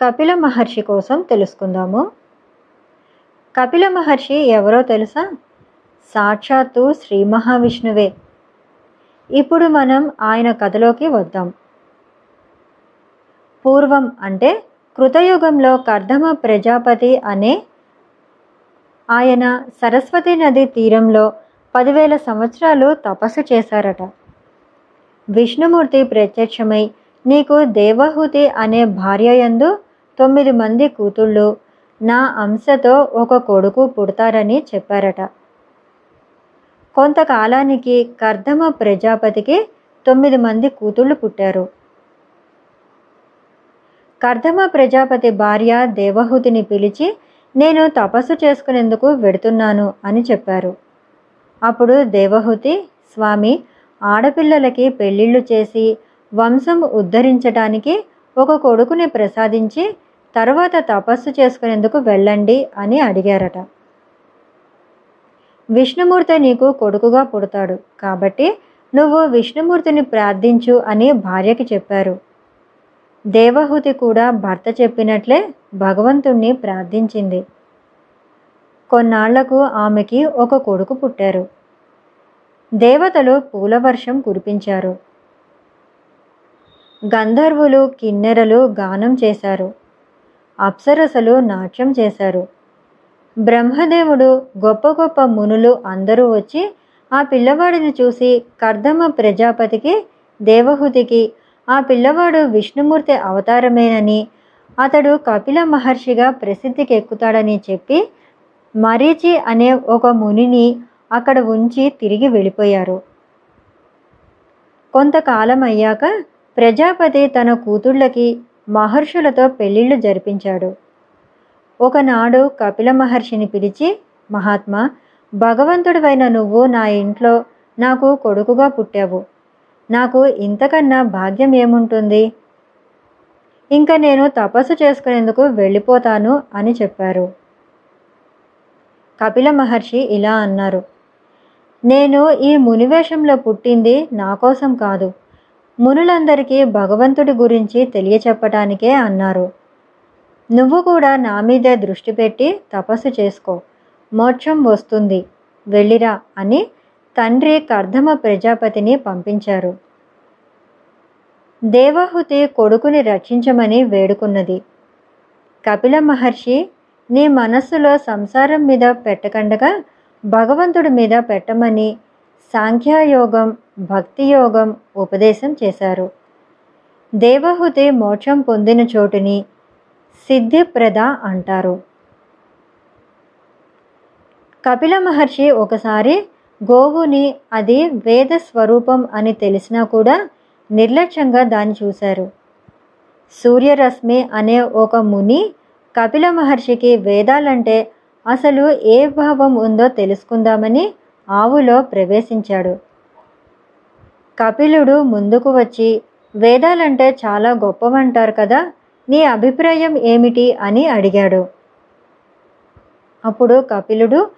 కపిల మహర్షి కోసం తెలుసుకుందాము. కపిల మహర్షి ఎవరో తెలుసా? సాక్షాత్తు శ్రీ మహావిష్ణువే. ఇప్పుడు మనం ఆయన కథలోకి వద్దాం. పూర్వం అంటే కృతయుగంలో కర్ధమ ప్రజాపతి అనే ఆయన సరస్వతి నది తీరంలో పదివేల సంవత్సరాలు తపస్సు చేశారట. విష్ణుమూర్తి ప్రత్యక్షమై నీకు దేవహూతి అనే భార్యయందు తొమ్మిది మంది కూతుళ్ళు నా అంశతో ఒక కొడుకు పుడతారని చెప్పారట. కొంతకాలానికి కర్దమ ప్రజాపతికి తొమ్మిది మంది కూతుళ్ళు పుట్టారు. కర్దమ ప్రజాపతి భార్య దేవహూతిని పిలిచి నేను తపస్సు చేసుకునేందుకు వెడుతున్నాను అని చెప్పారు. అప్పుడు దేవహూతి స్వామి ఆడపిల్లలకి పెళ్ళిళ్ళు చేసి వంశం ఉద్ధరించడానికి ఒక కొడుకుని ప్రసాదించి తర్వాత తపస్సు చేసుకునేందుకు వెళ్ళండి అని అడిగారట. విష్ణుమూర్తి నీకు కొడుకుగా పుడతాడు కాబట్టి నువ్వు విష్ణుమూర్తిని ప్రార్థించు అని భార్యకి చెప్పారు. దేవహూతి కూడా భర్త చెప్పినట్లే భగవంతుణ్ణి ప్రార్థించింది. కొన్నాళ్ళకు ఆమెకి ఒక కొడుకు పుట్టారు. దేవతలు పూలవర్షం కురిపించారు. గంధర్వులు కిన్నెరలు గానం చేశారు. అప్సరసలు నాట్యం చేశారు. బ్రహ్మదేవుడు గొప్ప గొప్ప మునులు అందరూ వచ్చి ఆ పిల్లవాడిని చూసి కర్దమ ప్రజాపతికి దేవహుతికి ఆ పిల్లవాడు విష్ణుమూర్తి అవతారమేనని అతడు కపిల మహర్షిగా ప్రసిద్ధికి ఎక్కుతాడని చెప్పి మరీచి అనే ఒక మునిని అక్కడ ఉంచి తిరిగి వెళ్ళిపోయారు. కొంతకాలం అయ్యాక ప్రజాపతి తన కూతుళ్ళకి మహర్షులతో పెళ్ళిళ్ళు జరిపించాడు. ఒకనాడు కపిల మహర్షిని పిలిచి మహాత్మా భగవంతుడివైన నువ్వు నా ఇంట్లో నాకు కొడుకుగా పుట్టావు. నాకు ఇంతకన్నా భాగ్యం ఏముంటుంది? ఇంకా నేను తపస్సు చేసుకునేందుకు వెళ్ళిపోతాను అని చెప్పారు. కపిల మహర్షి ఇలా అన్నారు నేను ఈ మునివేషంలో పుట్టింది నా కోసం కాదు. మునులందరికీ భగవంతుడి గురించి తెలియచెప్పటానికే అన్నారు. నువ్వు కూడా నా మీదే దృష్టి పెట్టి తపస్సు చేసుకో. మోక్షం వస్తుంది. వెళ్ళిరా అని తండ్రి కర్ధమ ప్రజాపతిని పంపించారు. దేవహుతి కొడుకుని రక్షించమని వేడుకున్నది. కపిల మహర్షి నీ మనస్సులో సంసారం మీద పెట్టకండగా భగవంతుడి మీద పెట్టమని సాంఖ్యయోగం భక్తి యోగం ఉపదేశం చేశారు. దేవహుతి మోక్షం పొందిన చోటుని సిద్ధిప్రద అంటారు. కపిల మహర్షి ఒకసారి గోవుని అది వేద స్వరూపం అని తెలిసినా కూడా నిర్లక్ష్యంగా దాన్ని చూశారు. సూర్యరశ్మి అనే ఒక ముని కపిల మహర్షికి వేదాలంటే అసలు ఏ భావం ఉందో తెలుసుకుందామని ఆవులో ప్రవేశించాడు. కపిలుడు ముందుకు వచ్చి వేదాలంటే చాలా గొప్పవంటారు కదా నీ అభిప్రాయం ఏమిటి? అని అడిగాడు. అప్పుడు కపిలుడు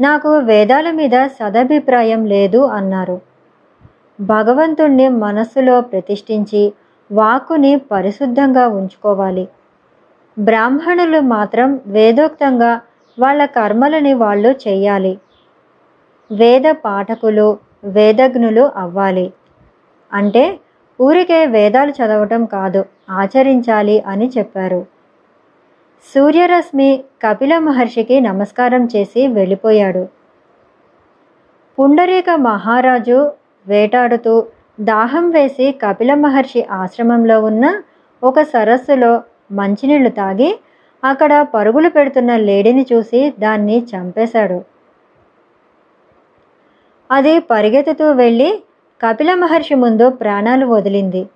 నాకు వేదాల మీద సదభిప్రాయం లేదు అన్నారు. భగవంతుణ్ణి మనస్సులో ప్రతిష్ఠించి వాక్కుని పరిశుద్ధంగా ఉంచుకోవాలి. బ్రాహ్మణులు మాత్రం వేదోక్తంగా వాళ్ళ కర్మలని వాళ్ళు చేయాలి వేద పాఠకులు వేదజ్ఞులు అవ్వాలి. అంటే ఊరికే వేదాలు చదవటం కాదు ఆచరించాలి అని చెప్పారు. సూర్యరశ్మి కపిల మహర్షికి నమస్కారం చేసి వెళ్ళిపోయాడు. పుండరీక మహారాజు వేటాడుతూ దాహం వేసి కపిల మహర్షి ఆశ్రమంలో ఉన్న ఒక సరస్సులో మంచినీళ్ళు తాగి అక్కడ పరుగులు పెడుతున్న లేడీని చూసి దాన్ని చంపేశాడు. అది పరిగెత్తుతూ వెళ్ళి కపిల మహర్షి ముందు ప్రాణాలు వదిలింది.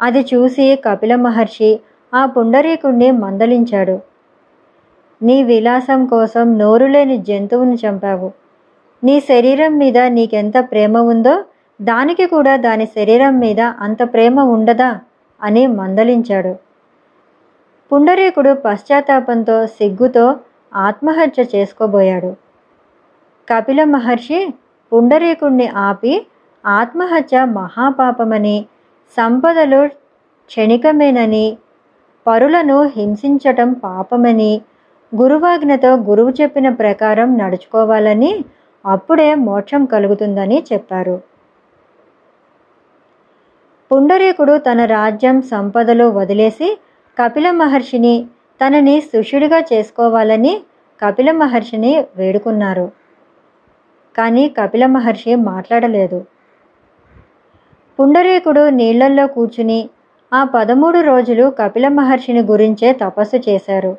అది చూసి కపిల మహర్షి ఆ పుండరీకుణ్ణి మందలించాడు. నీ విలాసం కోసం నోరు లేని జంతువుని చంపావు. నీ శరీరం మీద నీకెంత ప్రేమ ఉందో దానికి కూడా దాని శరీరం మీద అంత ప్రేమ ఉండదా అని మందలించాడు. పుండరీకుడు పశ్చాత్తాపంతో సిగ్గుతో ఆత్మహత్య చేసుకోబోయాడు. కపిల మహర్షి పుండరీకుణ్ణి ఆపి ఆత్మహత్య మహాపాపమని సంపదలు క్షణికమేనని పరులను హింసించటం పాపమని గురువాజ్ఞతో గురువు చెప్పిన ప్రకారం నడుచుకోవాలని అప్పుడే మోక్షం కలుగుతుందని చెప్పారు. పుండరీకుడు తన రాజ్యం సంపదలు వదిలేసి కపిల మహర్షిని తనని శిష్యుడిగా చేసుకోవాలని కపిల మహర్షిని వేడుకున్నారు. కానీ కపిల మహర్షి మాట్లాడలేదు. పుండరీకుడు నీళ్ళల్లో కూర్చుని ఆ పదమూడు రోజులు కపిల మహర్షిని గురించే తపస్సు చేశారు.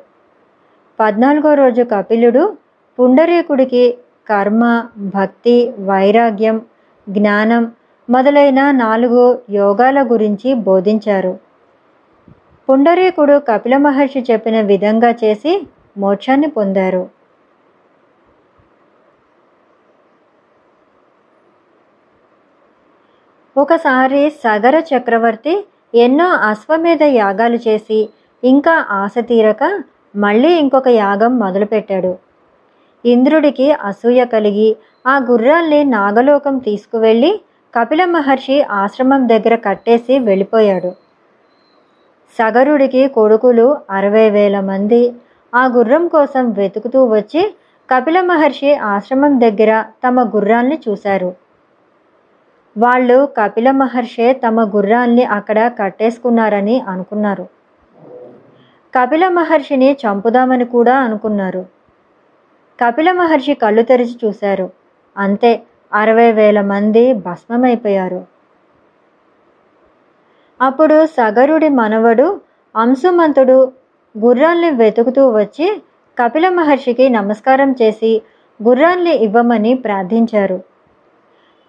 పద్నాలుగో రోజు కపిలుడు పుండరీకుడికి కర్మ భక్తి వైరాగ్యం జ్ఞానం మొదలైన నాలుగు యోగాల గురించి బోధించారు. పుండరీకుడు కపిల మహర్షి చెప్పిన విధంగా చేసి మోక్షాన్ని పొందారు. ఒకసారి సగర చక్రవర్తి ఎన్నో అశ్వమేధ యాగాలు చేసి ఇంకా ఆశ తీరక మళ్ళీ ఇంకొక యాగం మొదలుపెట్టాడు. ఇంద్రుడికి అసూయ కలిగి ఆ గుర్రాల్ని నాగలోకం తీసుకువెళ్ళి కపిల మహర్షి ఆశ్రమం దగ్గర కట్టేసి వెళ్ళిపోయాడు. సగరుడికి కొడుకులు అరవై వేల మంది ఆ గుర్రం కోసం వెతుకుతూ వచ్చి కపిల మహర్షి ఆశ్రమం దగ్గర తమ గుర్రాల్ని చూశారు. వాళ్ళు కపిల మహర్షే తమ గుర్రాల్ని అక్కడ కట్టేసుకున్నారని అనుకున్నారు. కపిల మహర్షిని చంపుదామని కూడా అనుకున్నారు. కపిల మహర్షి కళ్ళు తెరిచి చూశారు. అంతే అరవై వేల మంది భస్మమైపోయారు. అప్పుడు సగరుడి మనవడు అంశుమంతుడు గుర్రాల్ని వెతుకుతూ వచ్చి కపిల మహర్షికి నమస్కారం చేసి గుర్రాల్ని ఇవ్వమని ప్రార్థించారు.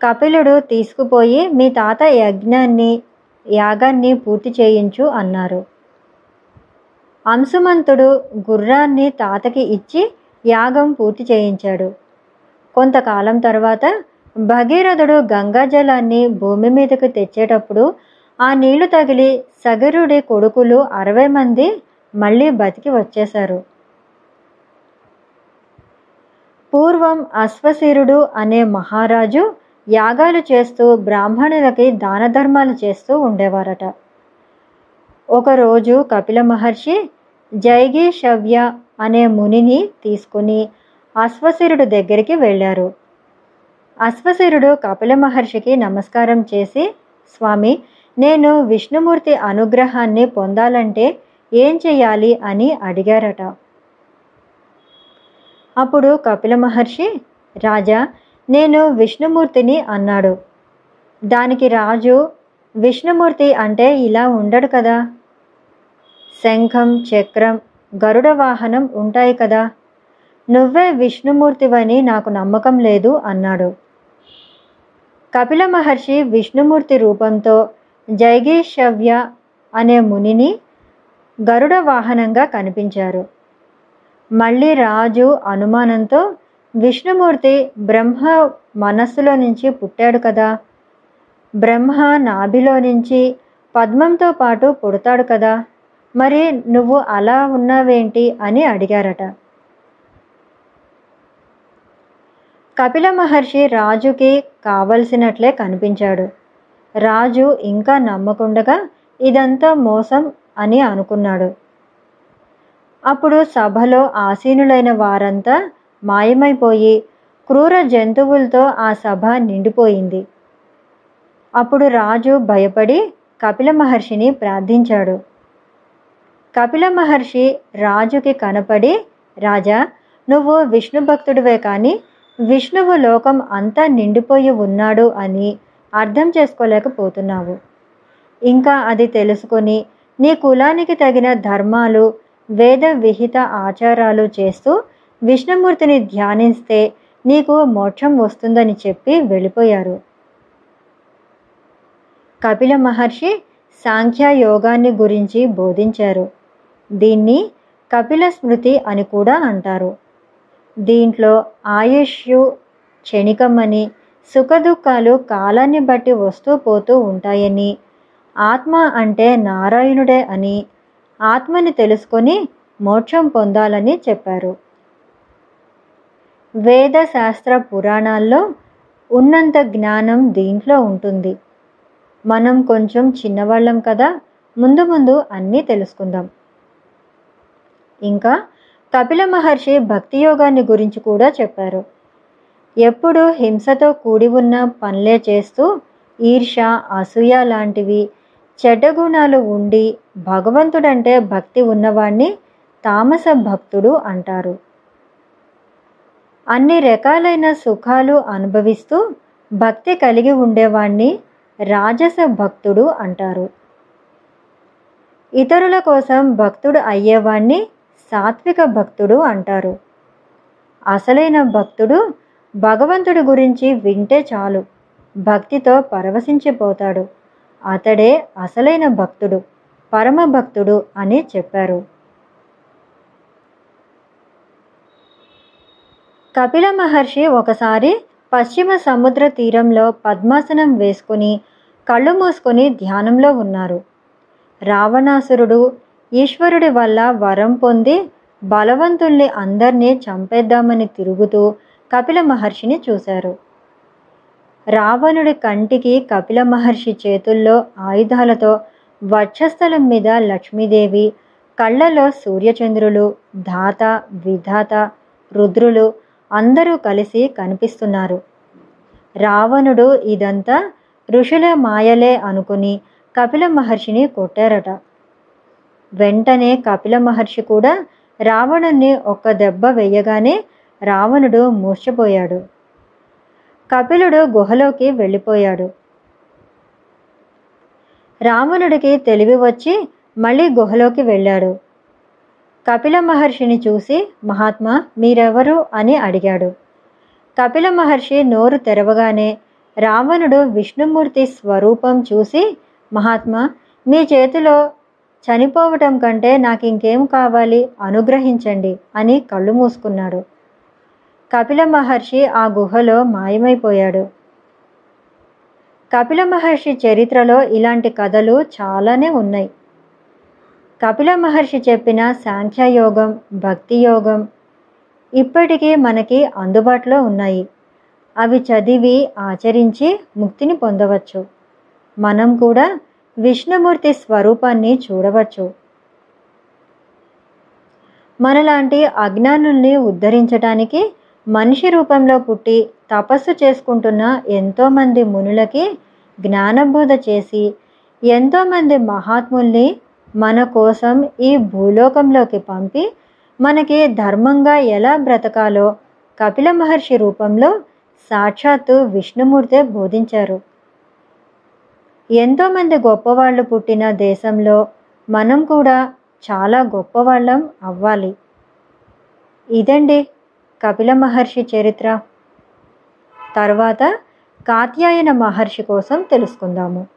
కపిలుడు తీసుకుపోయి మీ తాత యజ్ఞాన్ని యాగాన్ని పూర్తి చేయించు అన్నారు. అంశుమంతుడు గుర్రాన్ని తాతకి ఇచ్చి యాగం పూర్తి చేయించాడు. కొంతకాలం తర్వాత భగీరథుడు గంగాజలాన్ని భూమి మీదకు తెచ్చేటప్పుడు ఆ నీళ్ళు తగిలి సగరుడి కొడుకులు అరవై మంది మళ్ళీ బతికి వచ్చేశారు. పూర్వం అశ్వశిరుడు అనే మహారాజు యాగాలు చేస్తూ బ్రాహ్మణులకి దాన ధర్మాలు చేస్తూ ఉండేవారట. ఒకరోజు కపిల మహర్షి జైగి శవ్య అనే మునిని తీసుకుని అశ్వశిరుడు దగ్గరికి వెళ్ళారు. అశ్వశిరుడు కపిల మహర్షికి నమస్కారం చేసి స్వామి నేను విష్ణుమూర్తి అనుగ్రహాన్ని పొందాలంటే ఏం చేయాలి? అని అడిగారట. అప్పుడు కపిల మహర్షి రాజా నేను విష్ణుమూర్తిని అన్నాడు. దానికి రాజు విష్ణుమూర్తి అంటే ఇలా ఉండడు కదా? శంఖం చక్రం గరుడ వాహనం ఉంటాయి కదా? నువ్వే విష్ణుమూర్తివని నాకు నమ్మకం లేదు అన్నాడు. కపిల మహర్షి విష్ణుమూర్తి రూపంతో జైగీషవ్య అనే మునిని గరుడ వాహనంగా కనిపించారు. మళ్ళీ రాజు అనుమానంతో విష్ణుమూర్తి బ్రహ్మ మనస్సులో నుంచి పుట్టాడు కదా. బ్రహ్మ నాభిలో నుంచి పద్మంతో పాటు పుడతాడు కదా. మరి నువ్వు అలా ఉన్నావేంటి అని అడిగారట. కపిల మహర్షి రాజుకి కావలసినట్లే కనిపించాడు. రాజు ఇంకా నమ్మకుండగా ఇదంతా మోసం అని అనుకున్నాడు. అప్పుడు సభలో ఆసీనులైన వారంతా మాయమైపోయి క్రూర జంతువులతో ఆ సభ నిండిపోయింది. అప్పుడు రాజు భయపడి కపిల మహర్షిని ప్రార్థించాడు. కపిల మహర్షి రాజుకి కనపడి రాజా నువ్వు విష్ణు భక్తుడివే కానీ విష్ణువు లోకం అంతా నిండిపోయి ఉన్నాడు అని అర్థం చేసుకోలేకపోతున్నావు. ఇంకా అది తెలుసుకొని నీ కులానికి తగిన ధర్మాలు వేద విహిత ఆచారాలు చేస్తూ విష్ణుమూర్తిని ధ్యానిస్తే నీకు మోక్షం వస్తుందని చెప్పి వెళ్ళిపోయారు. కపిల మహర్షి సాంఖ్య యోగాన్ని గురించి బోధించారు. దీన్ని కపిల స్మృతి అని కూడా అంటారు. దీంట్లో ఆయుష్యు క్షణికమని సుఖదుఖాలు కాలాన్ని బట్టి వస్తూ పోతూ ఉంటాయని ఆత్మ అంటే నారాయణుడే అని ఆత్మని తెలుసుకొని మోక్షం పొందాలని చెప్పారు. వేద శాస్త్ర పురాణాల్లో ఉన్నంత జ్ఞానం దీంట్లో ఉంటుంది. మనం కొంచెం చిన్నవాళ్ళం కదా ముందు ముందు అన్నీ తెలుసుకుందాం. ఇంకా కపిల మహర్షి భక్తి యోగాన్ని గురించి కూడా చెప్పారు. ఎప్పుడు హింసతో కూడి ఉన్న పనులే చేస్తూ ఈర్ష అసూయ లాంటివి చెడ్డ గుణాలు ఉండి భగవంతుడంటే భక్తి ఉన్నవాణ్ణి తామస భక్తుడు అంటారు. అన్ని రకాలైన సుఖాలు అనుభవిస్తూ భక్తి కలిగి ఉండేవాణ్ణి రాజస భక్తుడు అంటారు. ఇతరుల కోసం భక్తుడు అయ్యేవాణ్ణి సాత్విక భక్తుడు అంటారు. అసలైన భక్తుడు భగవంతుడి గురించి వింటే చాలు భక్తితో పరవశించిపోతాడు. అతడే అసలైన భక్తుడు పరమ భక్తుడు అని చెప్పారు. కపిల మహర్షి ఒకసారి పశ్చిమ సముద్ర తీరంలో పద్మాసనం వేసుకుని కళ్ళు మూసుకొని ధ్యానంలో ఉన్నారు. రావణాసురుడు ఈశ్వరుడి వల్ల వరం పొంది బలవంతుల్ని అందరినీ చంపేద్దామని తిరుగుతూ కపిల మహర్షిని చూశారు. రావణుడి కంటికి కపిల మహర్షి చేతుల్లో ఆయుధాలతో వక్షస్థలం మీద లక్ష్మీదేవి కళ్ళలో సూర్యచంద్రులు ధాత విధాత రుద్రులు అందరూ కలిసి కనిపిస్తున్నారు. రావణుడు ఇదంతా ఋషుల మాయలే అనుకుని కపిల మహర్షిని కొట్టారట. వెంటనే కపిల మహర్షి కూడా రావణుణ్ణి ఒక్క దెబ్బ వేయగానే రావణుడు మూర్చిపోయాడు కపిలుడు గుహలోకి వెళ్ళిపోయాడు. రావణుడికి తెలివి వచ్చి మళ్ళీ గుహలోకి వెళ్ళాడు. కపిల మహర్షిని చూసి మహాత్మా మీరెవరు అని అడిగాడు. కపిల మహర్షి నోరు తెరవగానే రావణుడు విష్ణుమూర్తి స్వరూపం చూసి మహాత్మా మీ చేతిలో చనిపోవటం కంటే నాకు ఇంకేం కావాలి? అనుగ్రహించండి అని కళ్ళు మూసుకున్నాడు. కపిల మహర్షి ఆ గుహలో మాయమైపోయాడు. కపిల మహర్షి చరిత్రలో ఇలాంటి కథలు చాలానే ఉన్నాయి. కపిల మహర్షి చెప్పిన సాంఖ్యయోగం భక్తి యోగం ఇప్పటికీ మనకి అందుబాటులో ఉన్నాయి. అవి చదివి ఆచరించి ముక్తిని పొందవచ్చు. మనం కూడా విష్ణుమూర్తి స్వరూపాన్ని చూడవచ్చు. మనలాంటి అజ్ఞానుల్ని ఉద్ధరించటానికి మనిషి రూపంలో పుట్టి తపస్సు చేసుకుంటున్న ఎంతోమంది మునులకి జ్ఞానబోధ చేసి ఎంతోమంది మహాత్ముల్ని మన కోసం ఈ భూలోకంలోకి పంపి మనకి ధర్మంగా ఎలా బ్రతకాలో కపిల మహర్షి రూపంలో సాక్షాత్తు విష్ణుమూర్తే బోధించారు. ఎంతోమంది గొప్పవాళ్ళు పుట్టిన దేశంలో మనం కూడా చాలా గొప్పవాళ్ళం అవ్వాలి. ఇదండి కపిల మహర్షి చరిత్ర. తర్వాత కాత్యాయన మహర్షి కోసం తెలుసుకుందాము.